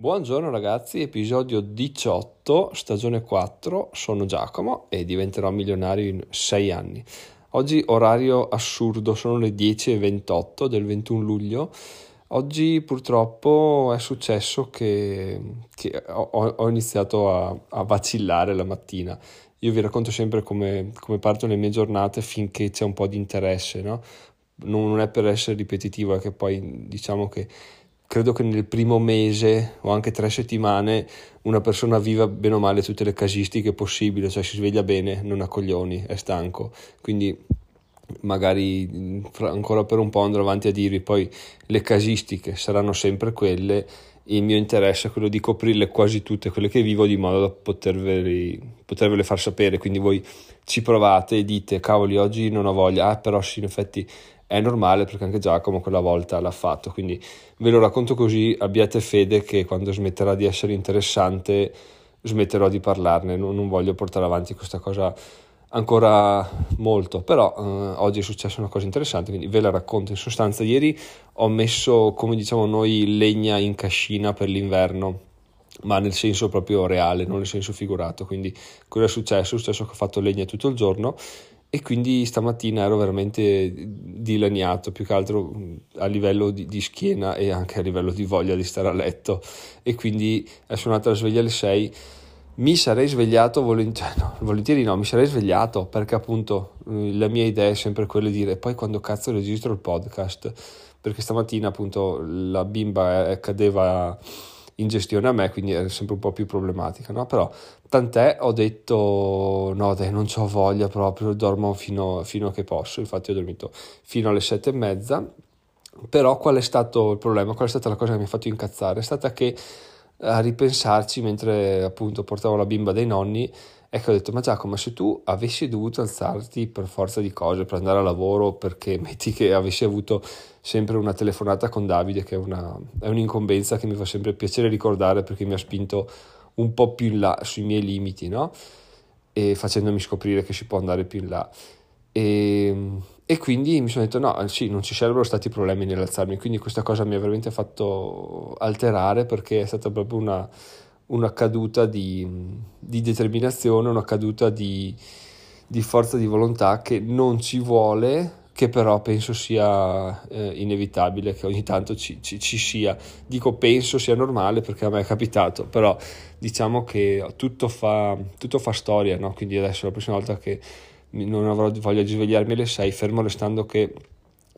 Buongiorno ragazzi, episodio 18, stagione 4, sono Giacomo e diventerò milionario in 6 anni. Oggi orario assurdo, sono le 10.28 del 21 luglio. Oggi purtroppo è successo che, che ho, ho, iniziato a, a, vacillare la mattina. Io vi racconto sempre come, come partono le mie giornate finché c'è un po' di interesse, no? non, non è per essere ripetitivo, è che poi diciamo che credo che nel primo mese o anche tre settimane una persona viva bene o male tutte le casistiche possibili, cioè si sveglia bene, non ha coglioni, è stanco. Quindi magari ancora per un po' andrò avanti a dirvi poi le casistiche saranno sempre quelle il mio interesse è quello di coprirle quasi tutte quelle che vivo di modo da poterveli, potervele far sapere. Quindi voi ci provate e dite cavoli oggi non ho voglia. Ah però sì in effetti è normale perché anche Giacomo quella volta l'ha fatto, quindi ve lo racconto così, abbiate fede che quando smetterà di essere interessante smetterò di parlarne, non, non voglio portare avanti questa cosa ancora molto, però eh, oggi è successa una cosa interessante, quindi ve la racconto. In sostanza ieri ho messo, come diciamo noi, legna in cascina per l'inverno, ma nel senso proprio reale, non nel senso figurato. Quindi cosa è successo? È successo che ho fatto legna tutto il giorno e quindi stamattina ero veramente dilaniato più che altro a livello di, di, schiena e anche a livello di voglia di stare a letto e quindi è suonata la sveglia alle 6 mi sarei svegliato volentieri no, volentieri no mi sarei svegliato perché appunto eh, la mia idea è sempre quella di dire poi quando cazzo registro il podcast perché stamattina appunto la bimba cadeva in gestione a me, quindi è sempre un po' più problematica, no? Però tant'è, ho detto no dai, non ho voglia proprio, dormo fino, fino a che posso, infatti ho dormito fino alle sette e mezza, però qual è stato il problema, qual è stata la cosa che mi ha fatto incazzare? È stata che a ripensarci mentre appunto portavo la bimba dai nonni, Ecco, ho detto, ma Giacomo, se tu avessi dovuto alzarti per forza di cose, per andare a lavoro, perché metti che avessi avuto sempre una telefonata con Davide, che è, una, è un'incombenza che mi fa sempre piacere ricordare perché mi ha spinto un po' più in là sui miei limiti, no? E facendomi scoprire che si può andare più in là. E, e quindi mi sono detto no, sì, non ci sarebbero stati problemi nell'alzarmi, quindi questa cosa mi ha veramente fatto alterare perché è stata proprio una una caduta di, di determinazione, una caduta di, di, forza di volontà che non ci vuole, che però penso sia eh, inevitabile che ogni tanto ci, ci, ci, sia. Dico penso sia normale perché a me è capitato, però diciamo che tutto fa, tutto fa storia, no? quindi adesso la prossima volta che non avrò voglia di svegliarmi alle 6, fermo restando che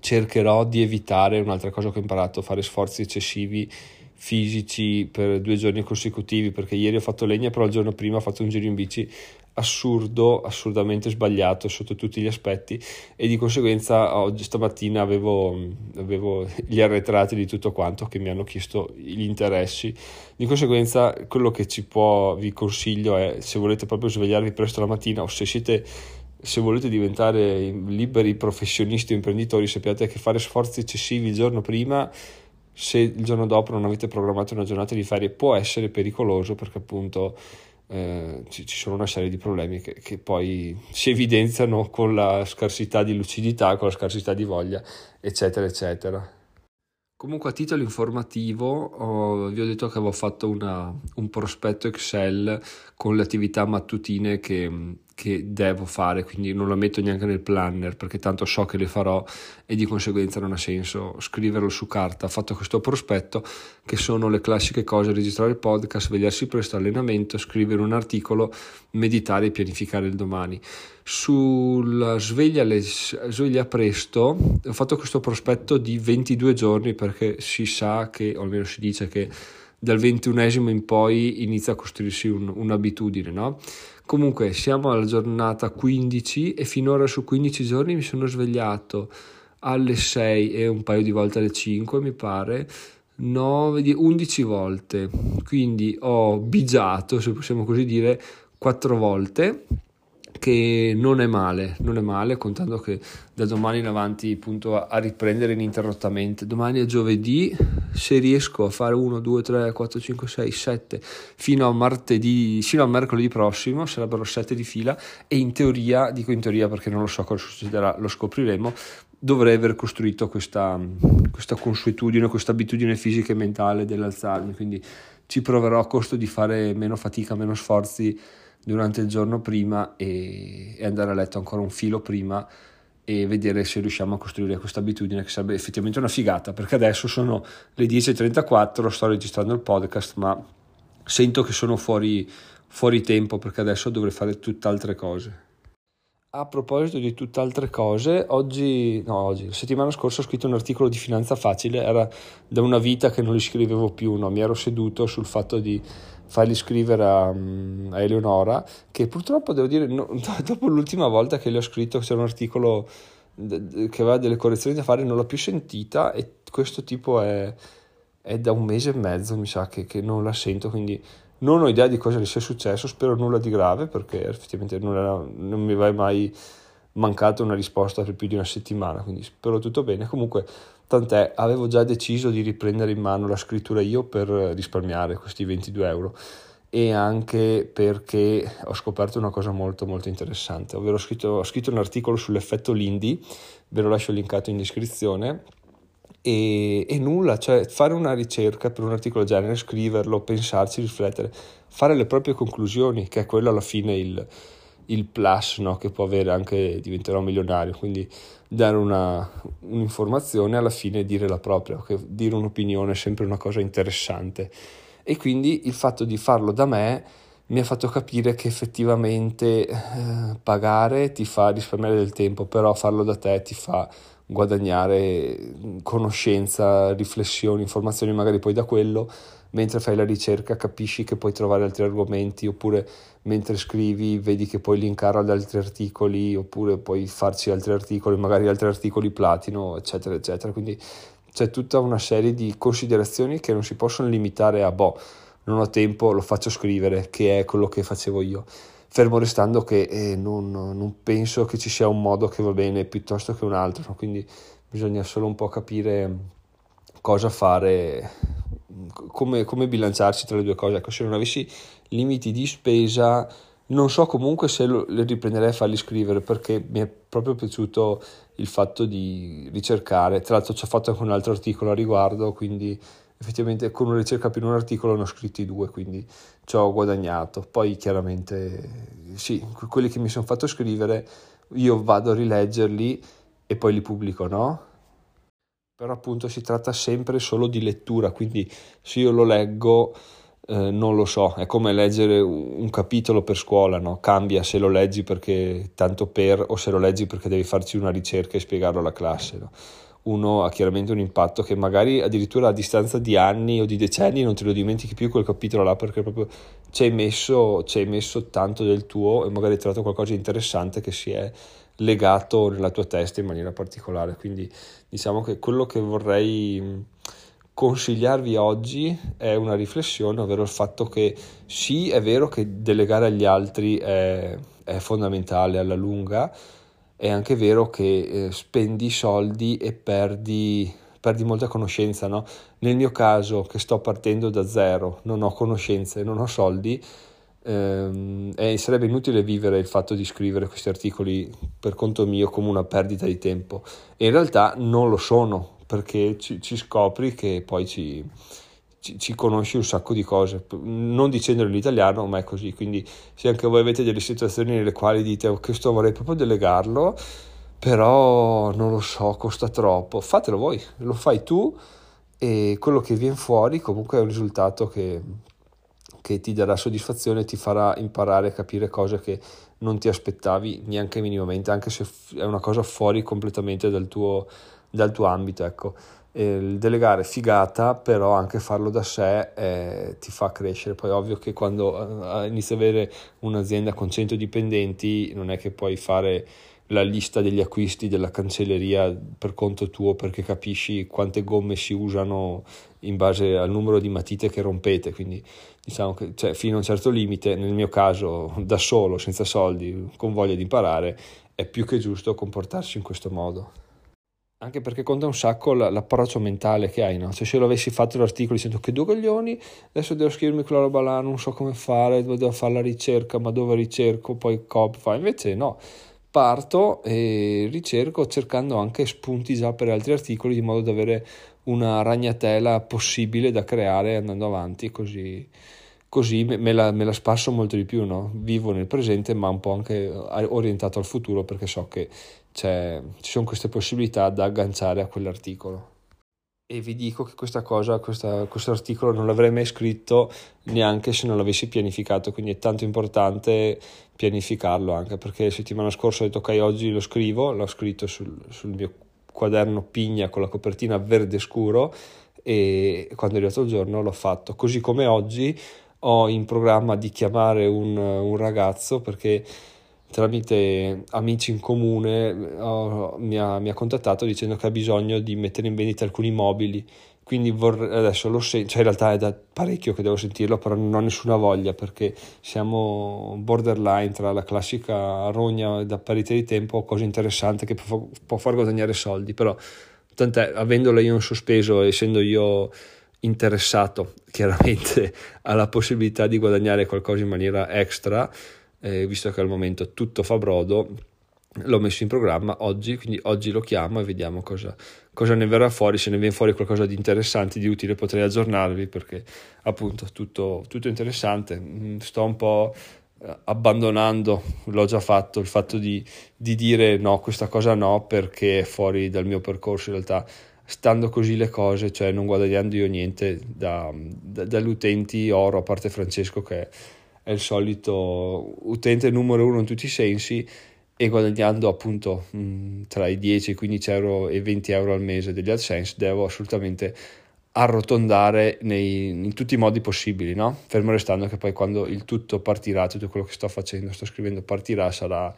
cercherò di evitare un'altra cosa che ho imparato, fare sforzi eccessivi fisici per due giorni consecutivi perché ieri ho fatto legna però il giorno prima ho fatto un giro in bici assurdo, assurdamente sbagliato sotto tutti gli aspetti e di conseguenza oggi stamattina avevo, avevo gli arretrati di tutto quanto che mi hanno chiesto gli interessi. Di conseguenza quello che ci può vi consiglio è se volete proprio svegliarvi presto la mattina o se siete se volete diventare liberi professionisti o imprenditori sappiate che fare sforzi eccessivi il giorno prima se il giorno dopo non avete programmato una giornata di ferie può essere pericoloso perché appunto eh, ci, ci, sono una serie di problemi che, che, poi si evidenziano con la scarsità di lucidità, con la scarsità di voglia, eccetera, eccetera. Comunque a titolo informativo oh, vi ho detto che avevo fatto una, un prospetto Excel con le attività mattutine che, che devo fare, quindi non lo metto neanche nel planner perché tanto so che le farò e di conseguenza non ha senso scriverlo su carta. Ho fatto questo prospetto che sono le classiche cose, registrare il podcast, svegliarsi presto, allenamento, scrivere un articolo, meditare e pianificare il domani. Sulla sveglia, le, sveglia presto ho fatto questo prospetto di 22 giorni perché si sa che, o almeno si dice che dal ventunesimo in poi inizia a costruirsi un, un'abitudine, no? Comunque siamo alla giornata 15 e finora su 15 giorni mi sono svegliato alle 6 e un paio di volte alle 5 mi pare 9, 11 volte. Quindi ho bigiato se possiamo così dire 4 volte che non è male, non è male, contando che da domani in avanti appunto a, a riprendere ininterrottamente. Domani è giovedì, se riesco a fare 1, 2, 3, 4, 5, 6, 7 fino a martedì, fino a mercoledì prossimo, sarebbero 7 di fila e in teoria, dico in teoria perché non lo so cosa succederà, lo scopriremo, dovrei aver costruito questa, questa consuetudine, questa abitudine fisica e mentale dell'alzarmi, quindi ci proverò a costo di fare meno fatica, meno sforzi durante il giorno prima e, e andare a letto ancora un filo prima e vedere se riusciamo a costruire questa abitudine che sarebbe effettivamente una figata perché adesso sono le 10.34 sto registrando il podcast ma sento che sono fuori, fuori tempo perché adesso dovrei fare tutt'altre cose a proposito di tutt'altre cose, oggi, no, oggi, la settimana scorsa ho scritto un articolo di Finanza Facile, era da una vita che non li scrivevo più, no? mi ero seduto sul fatto di farli scrivere a, a Eleonora, che purtroppo devo dire, no, dopo l'ultima volta che le ho scritto c'era un articolo che aveva delle correzioni da fare, non l'ho più sentita e questo tipo è, è da un mese e mezzo, mi sa che, che non la sento, quindi non ho idea di cosa le sia successo, spero nulla di grave perché effettivamente non, era, non mi è mai mancata una risposta per più di una settimana, quindi spero tutto bene. Comunque, tant'è, avevo già deciso di riprendere in mano la scrittura io per risparmiare questi 22 euro e anche perché ho scoperto una cosa molto molto interessante, ovvero ho scritto, ho scritto un articolo sull'effetto Lindy, ve lo lascio linkato in descrizione e, e, nulla, cioè fare una ricerca per un articolo del genere, scriverlo, pensarci, riflettere, fare le proprie conclusioni, che è quello alla fine il, il plus no? che può avere anche diventerò milionario, quindi dare una, un'informazione alla fine dire la propria, che dire un'opinione è sempre una cosa interessante e quindi il fatto di farlo da me mi ha fatto capire che effettivamente eh, pagare ti fa risparmiare del tempo, però farlo da te ti fa guadagnare conoscenza, riflessioni, informazioni magari poi da quello, mentre fai la ricerca capisci che puoi trovare altri argomenti oppure mentre scrivi vedi che puoi linkare ad altri articoli oppure puoi farci altri articoli, magari altri articoli platino, eccetera, eccetera. Quindi c'è tutta una serie di considerazioni che non si possono limitare a boh, non ho tempo, lo faccio scrivere, che è quello che facevo io fermo restando che eh, non, non, penso che ci sia un modo che va bene piuttosto che un altro, quindi bisogna solo un po' capire cosa fare, come, come, bilanciarsi tra le due cose. Ecco, se non avessi limiti di spesa, non so comunque se lo, le riprenderei a farli scrivere perché mi è proprio piaciuto il fatto di ricercare. Tra l'altro ci ho fatto anche un altro articolo a riguardo, quindi effettivamente con una ricerca più in un articolo ne ho scritti due, quindi ci ho guadagnato. Poi chiaramente sì, quelli che mi sono fatto scrivere io vado a rileggerli e poi li pubblico, no? Però appunto si tratta sempre solo di lettura, quindi se io lo leggo eh, non lo so, è come leggere un capitolo per scuola, no? Cambia se lo leggi perché tanto per o se lo leggi perché devi farci una ricerca e spiegarlo alla classe, no? Uno ha chiaramente un impatto che magari addirittura a distanza di anni o di decenni non te lo dimentichi più quel capitolo là perché proprio ci hai messo, messo tanto del tuo e magari hai trovato qualcosa di interessante che si è legato nella tua testa in maniera particolare. Quindi diciamo che quello che vorrei consigliarvi oggi è una riflessione, ovvero il fatto che sì, è vero che delegare agli altri è, è fondamentale alla lunga, è anche vero che eh, spendi soldi e perdi, perdi molta conoscenza. No? Nel mio caso, che sto partendo da zero, non ho conoscenze, non ho soldi, ehm, e sarebbe inutile vivere il fatto di scrivere questi articoli per conto mio come una perdita di tempo. E in realtà non lo sono, perché ci, ci scopri che poi ci ci, ci, conosci un sacco di cose, non dicendolo in italiano, ma è così. Quindi, se anche voi avete delle situazioni nelle quali dite oh, questo vorrei proprio delegarlo, però non lo so, costa troppo, fatelo voi, lo fai tu e quello che viene fuori comunque è un risultato che, che ti darà soddisfazione ti farà imparare a capire cose che non ti aspettavi neanche minimamente, anche se è una cosa fuori completamente dal tuo, dal tuo ambito. Ecco il delegare figata, però anche farlo da sé eh, ti fa crescere. Poi ovvio che quando eh, inizi ad avere un'azienda con 100 dipendenti non è che puoi fare la lista degli acquisti della cancelleria per conto tuo perché capisci quante gomme si usano in base al numero di matite che rompete, quindi diciamo che cioè, fino a un certo limite, nel mio caso da solo, senza soldi, con voglia di imparare, è più che giusto comportarsi in questo modo anche perché conta un sacco l'approccio mentale che hai, no? Cioè se io avessi fatto l'articolo dicendo che due coglioni, adesso devo scrivermi quella roba là, non so come fare, devo fare la ricerca, ma dove ricerco, poi cop fa, invece no, parto e ricerco cercando anche spunti già per altri articoli di modo da avere una ragnatela possibile da creare andando avanti così, così me, la, me, la, spasso molto di più no? vivo nel presente ma un po' anche orientato al futuro perché so che ci sono queste possibilità da agganciare a quell'articolo. E vi dico che questa cosa, questa, questo articolo non l'avrei mai scritto neanche se non l'avessi pianificato, quindi è tanto importante pianificarlo anche perché settimana scorsa ho detto ok oggi lo scrivo, l'ho scritto sul, sul mio quaderno pigna con la copertina verde scuro e quando è arrivato il giorno l'ho fatto, così come oggi ho in programma di chiamare un, un ragazzo perché tramite amici in comune oh, mi, ha, mi, ha, contattato dicendo che ha bisogno di mettere in vendita alcuni mobili. Quindi vorrei, adesso lo sento, cioè in realtà è da parecchio che devo sentirlo però non ho nessuna voglia perché siamo borderline tra la classica rogna da parità di tempo cosa interessante che può, può far guadagnare soldi. Però tant'è avendolo io in sospeso essendo io interessato chiaramente alla possibilità di guadagnare qualcosa in maniera extra eh, visto che al momento tutto fa brodo, l'ho messo in programma oggi, quindi oggi lo chiamo e vediamo cosa, cosa ne verrà fuori, se ne viene fuori qualcosa di interessante, di utile, potrei aggiornarvi perché appunto tutto, tutto interessante, mm, sto un po' eh, abbandonando, l'ho già fatto, il fatto di, di, dire no, questa cosa no perché è fuori dal mio percorso. In realtà stando così le cose, cioè non guadagnando io niente da, da, dagli utenti oro, a parte Francesco che è è il solito utente numero uno in tutti i sensi e guadagnando appunto mh, mm, tra i 10, 15 euro e 20 euro al mese degli AdSense devo assolutamente arrotondare nei, in tutti i modi possibili, no? fermo restando che poi quando il tutto partirà, tutto quello che sto facendo, sto scrivendo partirà, sarà,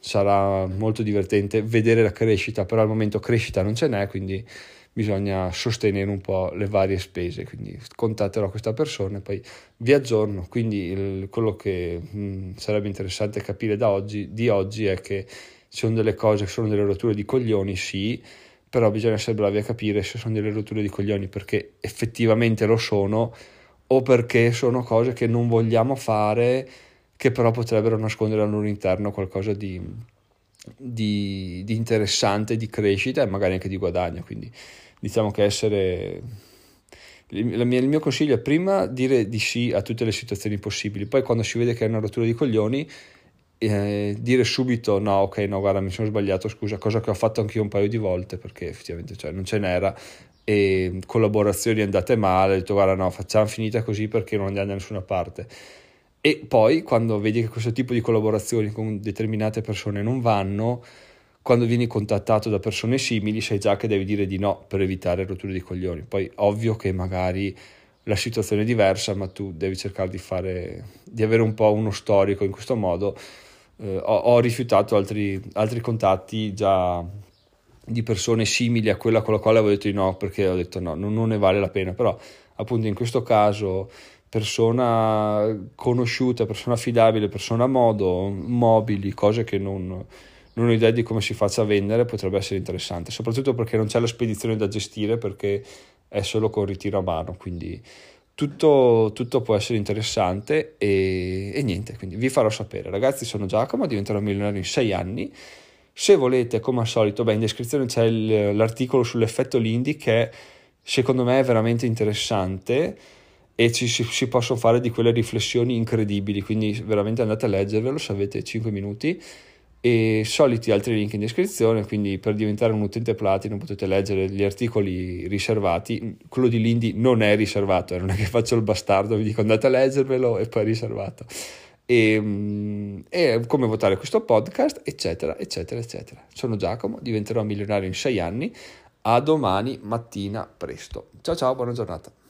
sarà molto divertente vedere la crescita, però al momento crescita non ce n'è, quindi bisogna sostenere un po' le varie spese, quindi contatterò questa persona e poi vi aggiorno. Quindi il, quello che mh, mm, sarebbe interessante capire da oggi, di oggi è che ci sono delle cose che sono delle rotture di coglioni, sì, però bisogna essere bravi a capire se sono delle rotture di coglioni perché effettivamente lo sono o perché sono cose che non vogliamo fare che però potrebbero nascondere al loro interno qualcosa di, di, di interessante, di crescita e magari anche di guadagno. Quindi diciamo che essere il mio consiglio è prima dire di sì a tutte le situazioni possibili, poi quando si vede che è una rottura di coglioni, eh, dire subito no, ok, no, guarda, mi sono sbagliato, scusa, cosa che ho fatto anch'io un paio di volte perché effettivamente cioè, non ce n'era e collaborazioni andate male, ho detto guarda no, facciamo finita così perché non andiamo da nessuna parte. E poi quando vedi che questo tipo di collaborazioni con determinate persone non vanno, quando vieni contattato da persone simili sai già che devi dire di no per evitare rotture di coglioni. Poi ovvio che magari la situazione è diversa, ma tu devi cercare di fare di avere un po' uno storico in questo modo. Eh, ho, ho, rifiutato altri, altri contatti già di persone simili a quella con la quale avevo detto di no perché ho detto no, non, non ne vale la pena, però appunto in questo caso persona conosciuta, persona affidabile, persona a modo, mobili, cose che non non ho idea di come si faccia a vendere, potrebbe essere interessante, soprattutto perché non c'è la spedizione da gestire perché è solo con ritiro a mano, quindi tutto, tutto può essere interessante e, e, niente, quindi vi farò sapere. Ragazzi, sono Giacomo, diventerò milionario in sei anni. Se volete, come al solito, beh, in descrizione c'è il, l'articolo sull'effetto Lindy che secondo me è veramente interessante e ci si, si possono fare di quelle riflessioni incredibili, quindi veramente andate a leggervelo se avete 5 minuti e soliti altri link in descrizione, quindi per diventare un utente platino potete leggere gli articoli riservati, quello di Lindy non è riservato, eh, non è che faccio il bastardo, vi dico andate a leggervelo e poi è riservato. E, mm, e, come votare questo podcast, eccetera, eccetera, eccetera. Sono Giacomo, diventerò milionario in sei anni. A domani mattina presto. Ciao ciao, buona giornata.